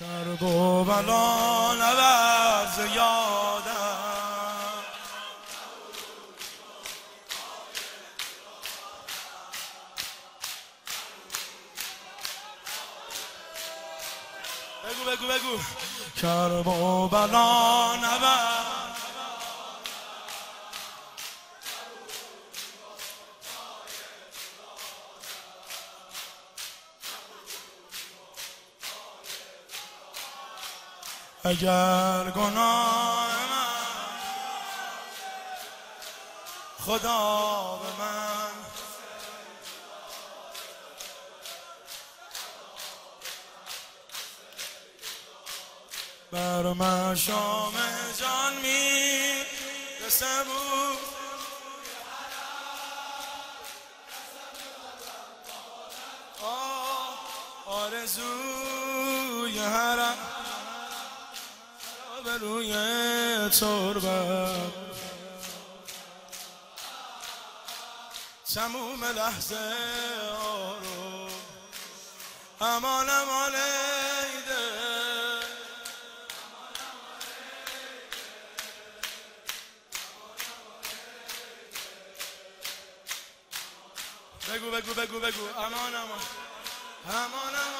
کرب و بلا نبرز یادم. بگو بگو بگو. کرب و بلا اگر گناه من خدا به من. بر من شام جان می بود آرزوی به روی تربت. تموم لحظه آرو امان امان ایده. بگو بگو بگو بگو. امان امان امان امان